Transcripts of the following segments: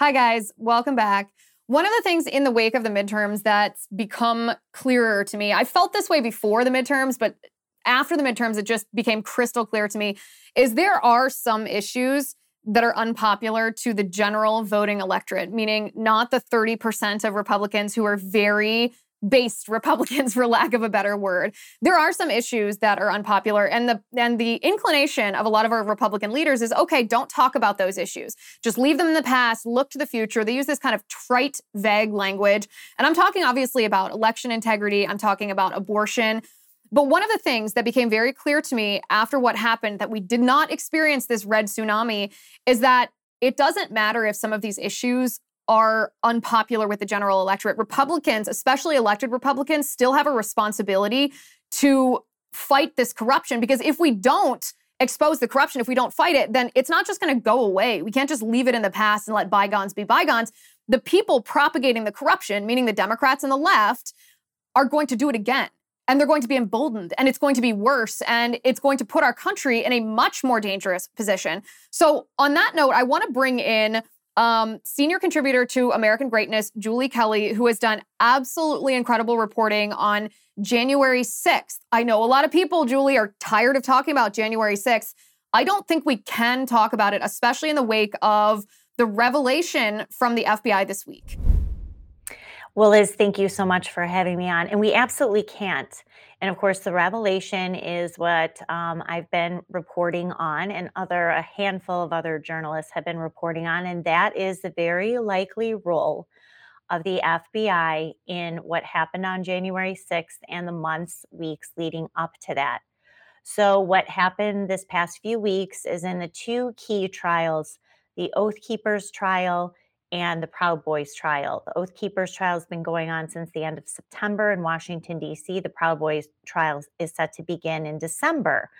Hi, guys. Welcome back. One of the things in the wake of the midterms that's become clearer to me, I felt this way before the midterms, but after the midterms, it just became crystal clear to me, is there are some issues that are unpopular to the general voting electorate, meaning not the 30% of Republicans who are very based Republicans for lack of a better word. There are some issues that are unpopular and the and the inclination of a lot of our Republican leaders is okay, don't talk about those issues. Just leave them in the past, look to the future. They use this kind of trite vague language. And I'm talking obviously about election integrity, I'm talking about abortion. But one of the things that became very clear to me after what happened that we did not experience this red tsunami is that it doesn't matter if some of these issues are unpopular with the general electorate. Republicans, especially elected Republicans, still have a responsibility to fight this corruption because if we don't expose the corruption, if we don't fight it, then it's not just going to go away. We can't just leave it in the past and let bygones be bygones. The people propagating the corruption, meaning the Democrats and the left, are going to do it again. And they're going to be emboldened, and it's going to be worse, and it's going to put our country in a much more dangerous position. So, on that note, I want to bring in um, senior contributor to American Greatness, Julie Kelly, who has done absolutely incredible reporting on January 6th. I know a lot of people, Julie, are tired of talking about January 6th. I don't think we can talk about it, especially in the wake of the revelation from the FBI this week. Well, Liz, thank you so much for having me on. And we absolutely can't. And of course, the revelation is what um, I've been reporting on, and other a handful of other journalists have been reporting on, and that is the very likely role of the FBI in what happened on January 6th and the months, weeks leading up to that. So, what happened this past few weeks is in the two key trials, the Oath Keepers trial and the Proud Boys trial. The Oath Keepers trial has been going on since the end of September in Washington, D.C. The Proud Boys trial is set to begin in December.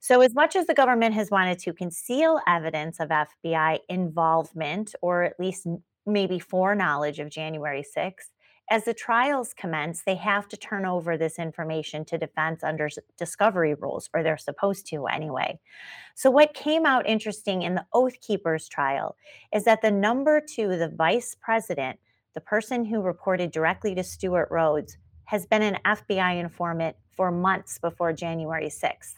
So, as much as the government has wanted to conceal evidence of FBI involvement, or at least maybe foreknowledge of January 6th, as the trials commence, they have to turn over this information to defense under discovery rules, or they're supposed to anyway. So, what came out interesting in the Oath Keepers trial is that the number two, the vice president, the person who reported directly to Stewart Rhodes, has been an FBI informant for months before January 6th.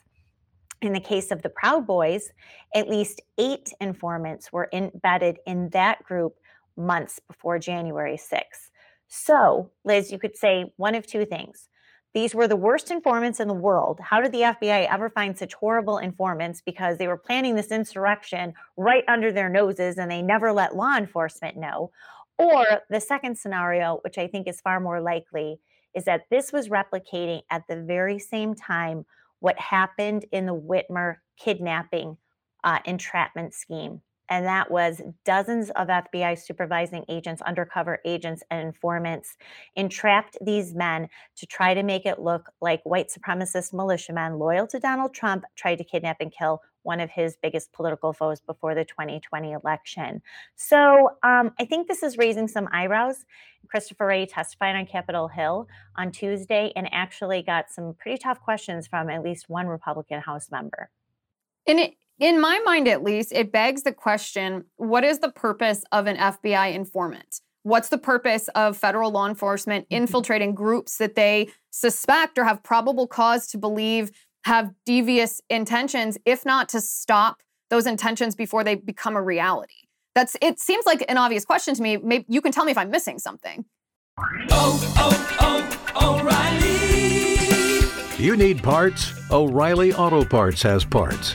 In the case of the Proud Boys, at least eight informants were embedded in that group months before January 6th. So, Liz, you could say one of two things. These were the worst informants in the world. How did the FBI ever find such horrible informants? Because they were planning this insurrection right under their noses and they never let law enforcement know. Or the second scenario, which I think is far more likely, is that this was replicating at the very same time what happened in the Whitmer kidnapping uh, entrapment scheme and that was dozens of FBI supervising agents, undercover agents, and informants entrapped these men to try to make it look like white supremacist militiamen loyal to Donald Trump tried to kidnap and kill one of his biggest political foes before the 2020 election. So um, I think this is raising some eyebrows. Christopher Wray testified on Capitol Hill on Tuesday and actually got some pretty tough questions from at least one Republican House member. And it, in my mind at least, it begs the question what is the purpose of an FBI informant? What's the purpose of federal law enforcement mm-hmm. infiltrating groups that they suspect or have probable cause to believe have devious intentions, if not to stop those intentions before they become a reality? That's it seems like an obvious question to me. Maybe you can tell me if I'm missing something. Oh, oh, oh, O'Reilly. You need parts? O'Reilly Auto Parts has parts.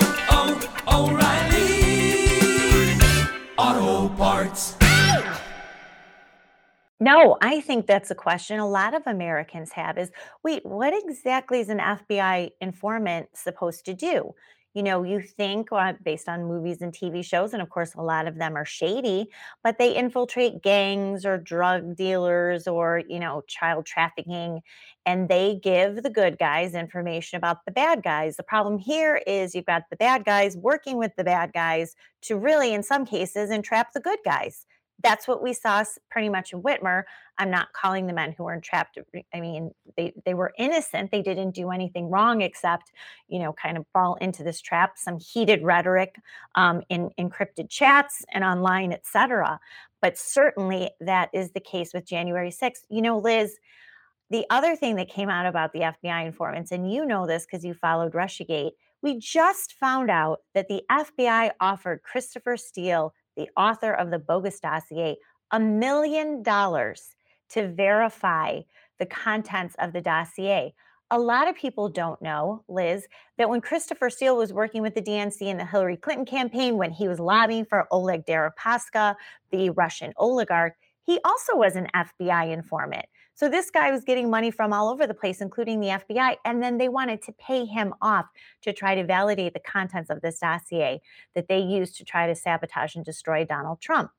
No, I think that's a question a lot of Americans have is wait, what exactly is an FBI informant supposed to do? You know, you think based on movies and TV shows, and of course, a lot of them are shady, but they infiltrate gangs or drug dealers or, you know, child trafficking, and they give the good guys information about the bad guys. The problem here is you've got the bad guys working with the bad guys to really, in some cases, entrap the good guys that's what we saw pretty much in Whitmer. I'm not calling the men who were entrapped. I mean, they they were innocent. They didn't do anything wrong except, you know, kind of fall into this trap. Some heated rhetoric um, in encrypted chats and online, etc. But certainly that is the case with January 6th. You know, Liz. The other thing that came out about the FBI informants, and you know this because you followed Russiagate, we just found out that the FBI offered Christopher Steele the author of the bogus dossier, a million dollars to verify the contents of the dossier. A lot of people don't know, Liz, that when Christopher Steele was working with the DNC in the Hillary Clinton campaign, when he was lobbying for Oleg Deripaska, the Russian oligarch, he also was an FBI informant. So this guy was getting money from all over the place, including the FBI. And then they wanted to pay him off to try to validate the contents of this dossier that they used to try to sabotage and destroy Donald Trump.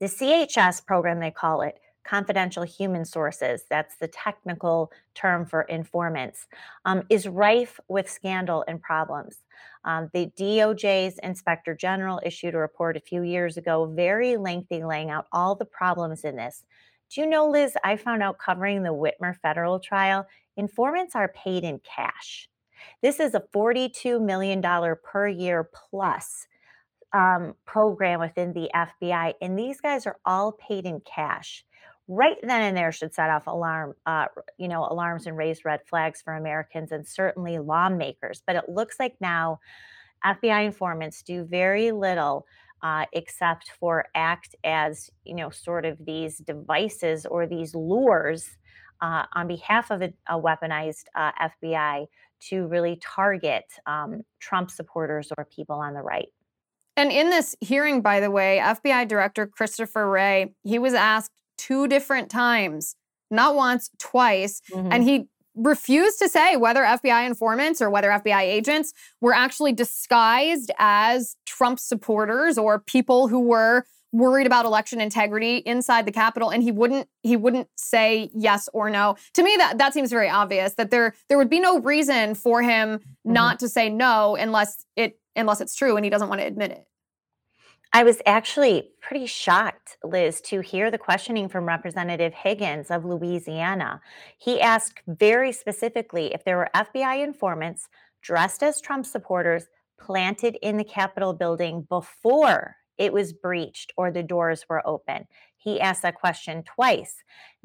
The CHS program, they call it, confidential human sources, that's the technical term for informants, um, is rife with scandal and problems. Um, the DOJ's inspector general issued a report a few years ago, very lengthy, laying out all the problems in this. Do you know, Liz? I found out covering the Whitmer federal trial, informants are paid in cash. This is a $42 million per year plus um, program within the FBI, and these guys are all paid in cash. Right then and there should set off alarm, uh, you know, alarms and raise red flags for Americans and certainly lawmakers. But it looks like now FBI informants do very little uh, except for act as you know sort of these devices or these lures uh, on behalf of a, a weaponized uh, FBI to really target um, Trump supporters or people on the right. And in this hearing, by the way, FBI Director Christopher Wray, he was asked two different times, not once, twice, mm-hmm. and he refused to say whether FBI informants or whether FBI agents were actually disguised as Trump supporters or people who were worried about election integrity inside the Capitol and he wouldn't he wouldn't say yes or no. To me that that seems very obvious that there there would be no reason for him mm-hmm. not to say no unless it unless it's true and he doesn't want to admit it. I was actually pretty shocked, Liz, to hear the questioning from Representative Higgins of Louisiana. He asked very specifically if there were FBI informants dressed as Trump supporters planted in the Capitol building before it was breached or the doors were open. He asked that question twice.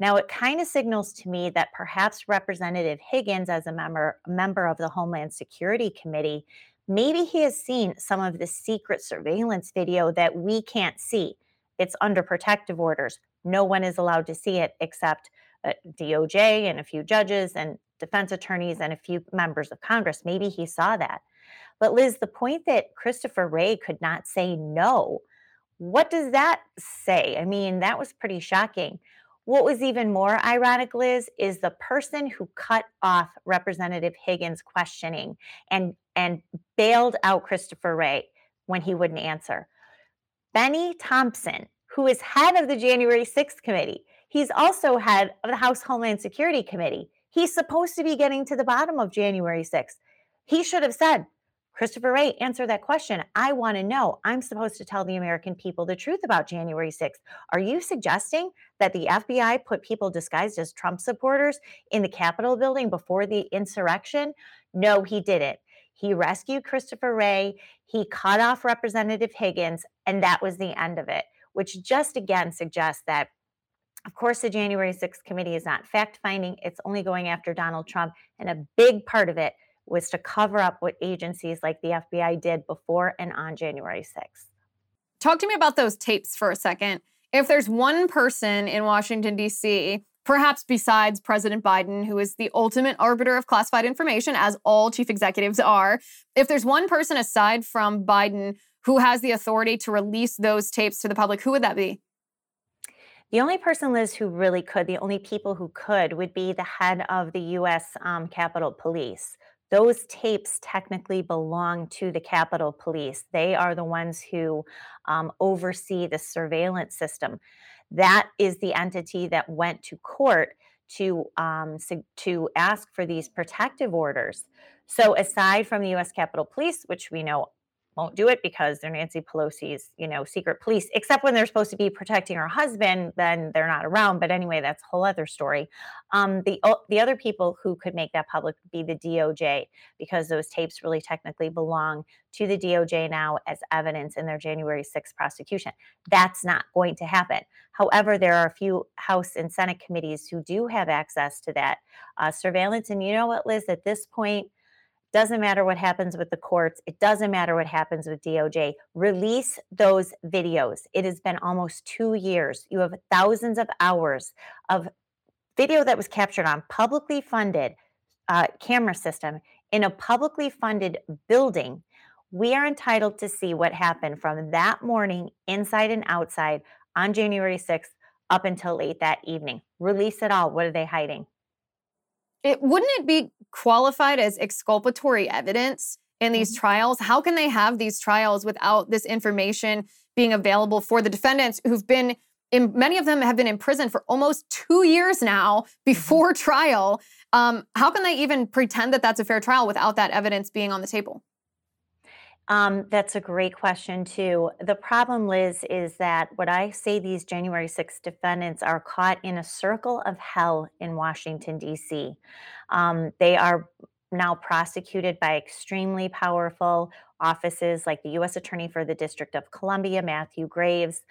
Now, it kind of signals to me that perhaps Representative Higgins, as a member, member of the Homeland Security Committee, maybe he has seen some of the secret surveillance video that we can't see. It's under protective orders. No one is allowed to see it except uh, DOJ and a few judges and defense attorneys and a few members of Congress. Maybe he saw that. But Liz, the point that Christopher Wray could not say no, what does that say? I mean, that was pretty shocking. What was even more ironic, Liz, is the person who cut off Representative Higgins' questioning and, and bailed out Christopher Wray when he wouldn't answer. Benny Thompson, who is head of the January 6th committee, he's also head of the House Homeland Security Committee. He's supposed to be getting to the bottom of January 6th. He should have said, Christopher Wray, answer that question. I want to know. I'm supposed to tell the American people the truth about January 6th. Are you suggesting that the FBI put people disguised as Trump supporters in the Capitol building before the insurrection? No, he didn't. He rescued Christopher Wray. He cut off Representative Higgins, and that was the end of it, which just again suggests that of course, the January 6th committee is not fact finding. It's only going after Donald Trump. And a big part of it was to cover up what agencies like the FBI did before and on January 6th. Talk to me about those tapes for a second. If there's one person in Washington, D.C., perhaps besides President Biden, who is the ultimate arbiter of classified information, as all chief executives are, if there's one person aside from Biden who has the authority to release those tapes to the public, who would that be? The only person, Liz, who really could, the only people who could, would be the head of the U.S. Um, Capitol Police. Those tapes technically belong to the Capitol Police. They are the ones who um, oversee the surveillance system. That is the entity that went to court to um, to ask for these protective orders. So, aside from the U.S. Capitol Police, which we know won't do it because they're Nancy Pelosi's, you know, secret police, except when they're supposed to be protecting her husband, then they're not around. But anyway, that's a whole other story. Um, the the other people who could make that public would be the DOJ because those tapes really technically belong to the DOJ now as evidence in their January 6th prosecution. That's not going to happen. However, there are a few House and Senate committees who do have access to that uh, surveillance. And you know what, Liz, at this point, doesn't matter what happens with the courts. It doesn't matter what happens with DOJ. Release those videos. It has been almost two years. You have thousands of hours of video that was captured on publicly funded uh, camera system in a publicly funded building. We are entitled to see what happened from that morning, inside and outside, on January 6th up until late that evening. Release it all. What are they hiding? It wouldn't it be qualified as exculpatory evidence in these mm-hmm. trials? How can they have these trials without this information being available for the defendants who've been in, many of them have been in prison for almost two years now mm-hmm. before trial. Um, how can they even pretend that that's a fair trial without that evidence being on the table? Um, that's a great question, too. The problem, Liz, is that what I say these January 6th defendants are caught in a circle of hell in Washington, D.C. Um, they are now prosecuted by extremely powerful offices like the U.S. Attorney for the District of Columbia, Matthew Graves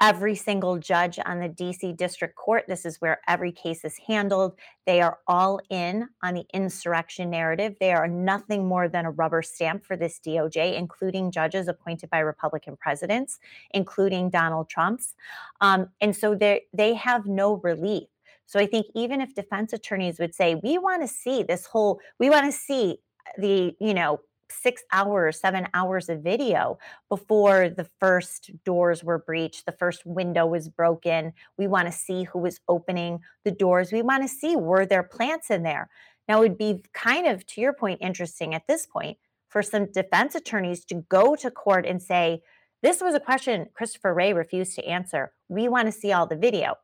every single judge on the DC District Court. This is where every case is handled. They are all in on the insurrection narrative. They are nothing more than a rubber stamp for this DOJ, including judges appointed by Republican presidents, including Donald Trump's. Um, and so they have no relief. So I think even if defense attorneys would say, we want to see this whole, we want to see the, you know, six hours, seven hours of video before the first doors were breached, the first window was broken. We want to see who was opening the doors. We want to see were there plants in there. Now, it would be kind of, to your point, interesting at this point for some defense attorneys to go to court and say, this was a question Christopher Wray refused to answer. We want to see all the video.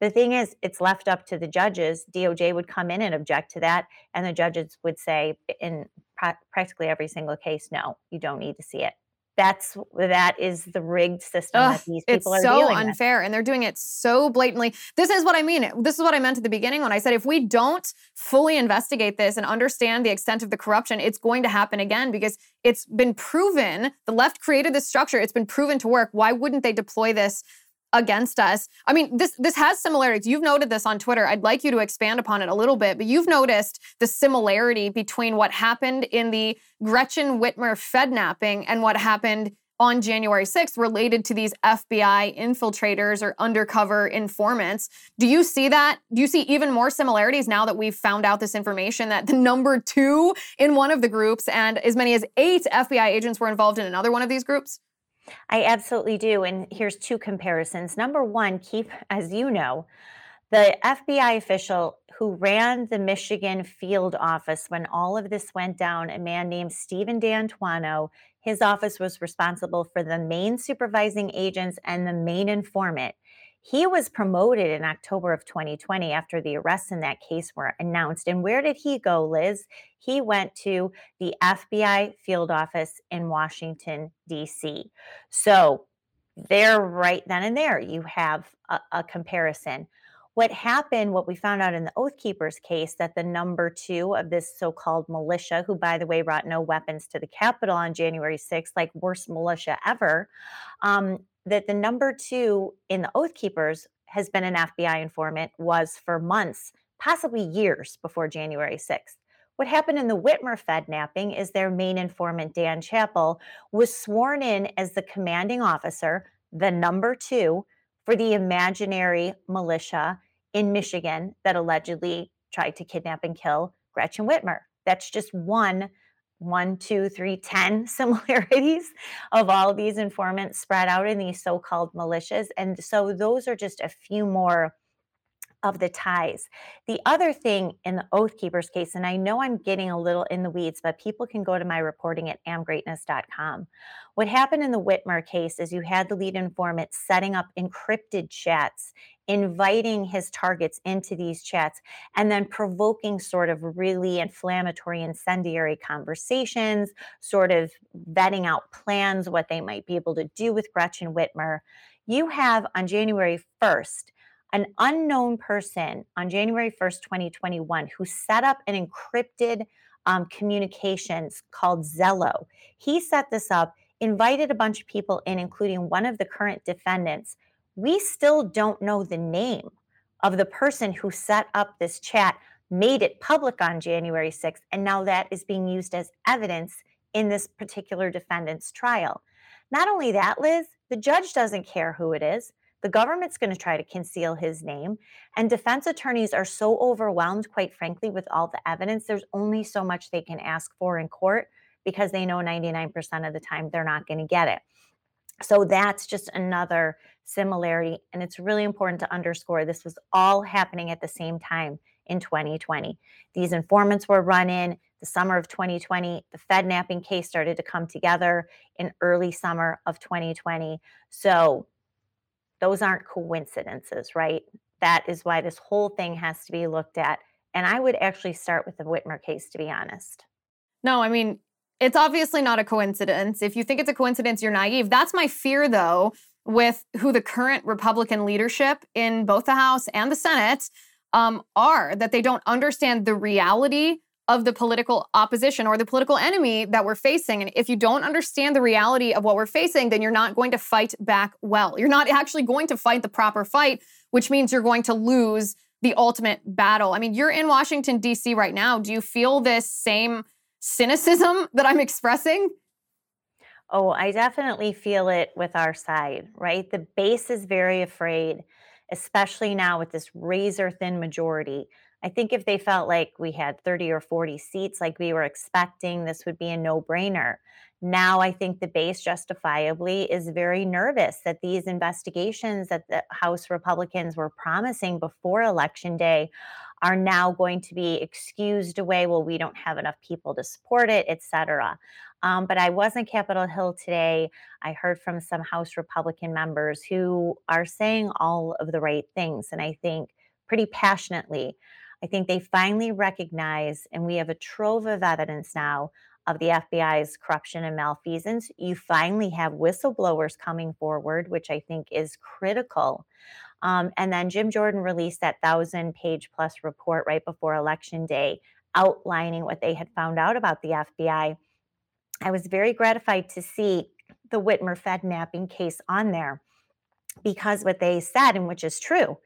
The thing is, it's left up to the judges. DOJ would come in and object to that, and the judges would say, in pra- practically every single case, no, you don't need to see it. That's that is the rigged system Ugh, that these people are so dealing unfair, with. and they're doing it so blatantly. This is what I mean. This is what I meant at the beginning when I said if we don't fully investigate this and understand the extent of the corruption, it's going to happen again because it's been proven. The left created this structure. It's been proven to work. Why wouldn't they deploy this against us. I mean, this this has similarities. You've noted this on Twitter. I'd like you to expand upon it a little bit, but you've noticed the similarity between what happened in the Gretchen Whitmer Fednapping and what happened on January 6th related to these FBI infiltrators or undercover informants. Do you see that? Do you see even more similarities now that we've found out this information that the number two in one of the groups and as many as eight FBI agents were involved in another one of these groups? I absolutely do. And here's two comparisons. Number one, keep, as you know, the FBI official who ran the Michigan field office when all of this went down, a man named Steven D'Antuono, his office was responsible for the main supervising agents and the main informant. He was promoted in October of 2020 after the arrests in that case were announced. And where did he go, Liz? He went to the FBI field office in Washington, D.C. So there, right then and there, you have a, a comparison. What happened, what we found out in the Oath Keepers case, that the number two of this so called militia, who, by the way, brought no weapons to the Capitol on January 6th, like worst militia ever, um, that the number two in the Oath Keepers has been an FBI informant, was for months, possibly years before January 6th. What happened in the Whitmer Fed napping is their main informant, Dan Chappell, was sworn in as the commanding officer, the number two, for the imaginary militia in Michigan that allegedly tried to kidnap and kill Gretchen Whitmer. That's just one one, two, three, ten similarities of all these informants spread out in these so called militias. And so those are just a few more of the ties. The other thing in the Oath Keepers case, and I know I'm getting a little in the weeds, but people can go to my reporting at amgreatness.com. What happened in the Whitmer case is you had the lead informant setting up encrypted chats, inviting his targets into these chats, and then provoking sort of really inflammatory, incendiary conversations, sort of vetting out plans, what they might be able to do with Gretchen Whitmer. You have on January 1st, an unknown person on January 1st, 2021, who set up an encrypted um, communications called Zello. He set this up, invited a bunch of people in, including one of the current defendants. We still don't know the name of the person who set up this chat, made it public on January 6th, and now that is being used as evidence in this particular defendant's trial. Not only that, Liz, the judge doesn't care who it is. The government's going to try to conceal his name. And defense attorneys are so overwhelmed, quite frankly, with all the evidence. There's only so much they can ask for in court because they know 99% of the time they're not going to get it. So that's just another similarity. And it's really important to underscore this was all happening at the same time in 2020. These informants were run in the summer of 2020. The Fed napping case started to come together in early summer of 2020. So those aren't coincidences, right? That is why this whole thing has to be looked at. And I would actually start with the Whitmer case, to be honest. No, I mean, it's obviously not a coincidence. If you think it's a coincidence, you're naive. That's my fear, though, with who the current Republican leadership in both the House and the Senate um, are, that they don't understand the reality of the political opposition or the political enemy that we're facing. And if you don't understand the reality of what we're facing, then you're not going to fight back well. You're not actually going to fight the proper fight, which means you're going to lose the ultimate battle. I mean, you're in Washington, D.C. right now. Do you feel this same cynicism that I'm expressing? Oh, I definitely feel it with our side, right? The base is very afraid, especially now with this razor thin majority I think if they felt like we had 30 or 40 seats like we were expecting, this would be a no brainer. Now, I think the base justifiably is very nervous that these investigations that the House Republicans were promising before Election Day are now going to be excused away. Well, we don't have enough people to support it, et cetera. Um, but I was in Capitol Hill today. I heard from some House Republican members who are saying all of the right things, and I think pretty passionately. I think they finally recognize, and we have a trove of evidence now of the FBI's corruption and malfeasance. You finally have whistleblowers coming forward, which I think is critical. Um, and then Jim Jordan released that thousand page plus report right before Election Day, outlining what they had found out about the FBI. I was very gratified to see the Whitmer Fed napping case on there because what they said, and which is true,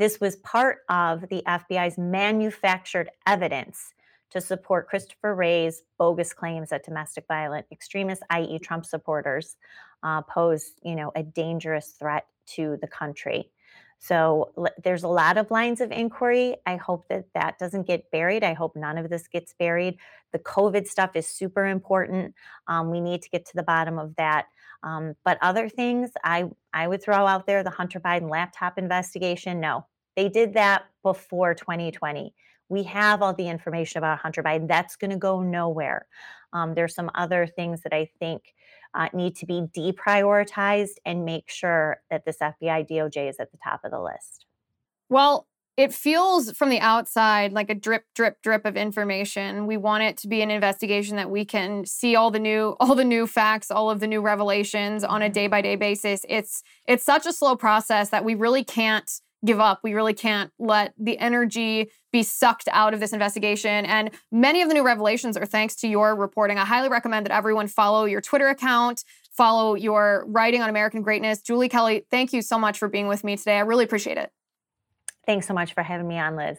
this was part of the FBI's manufactured evidence to support Christopher Wray's bogus claims that domestic violent extremists, i.e., Trump supporters, uh, pose, you know, a dangerous threat to the country. So l- there's a lot of lines of inquiry. I hope that that doesn't get buried. I hope none of this gets buried. The COVID stuff is super important. Um, we need to get to the bottom of that. Um, but other things, I I would throw out there the Hunter Biden laptop investigation. No, they did that before 2020. We have all the information about Hunter Biden. That's going to go nowhere. Um, there's some other things that I think uh, need to be deprioritized and make sure that this FBI DOJ is at the top of the list. Well, it feels from the outside like a drip drip drip of information we want it to be an investigation that we can see all the new all the new facts all of the new revelations on a day by day basis it's it's such a slow process that we really can't give up. We really can't let the energy be sucked out of this investigation. And many of the new revelations are thanks to your reporting. I highly recommend that everyone follow your Twitter account, follow your writing on American greatness. Julie Kelly, thank you so much for being with me today. I really appreciate it. Thanks so much for having me on, Liz.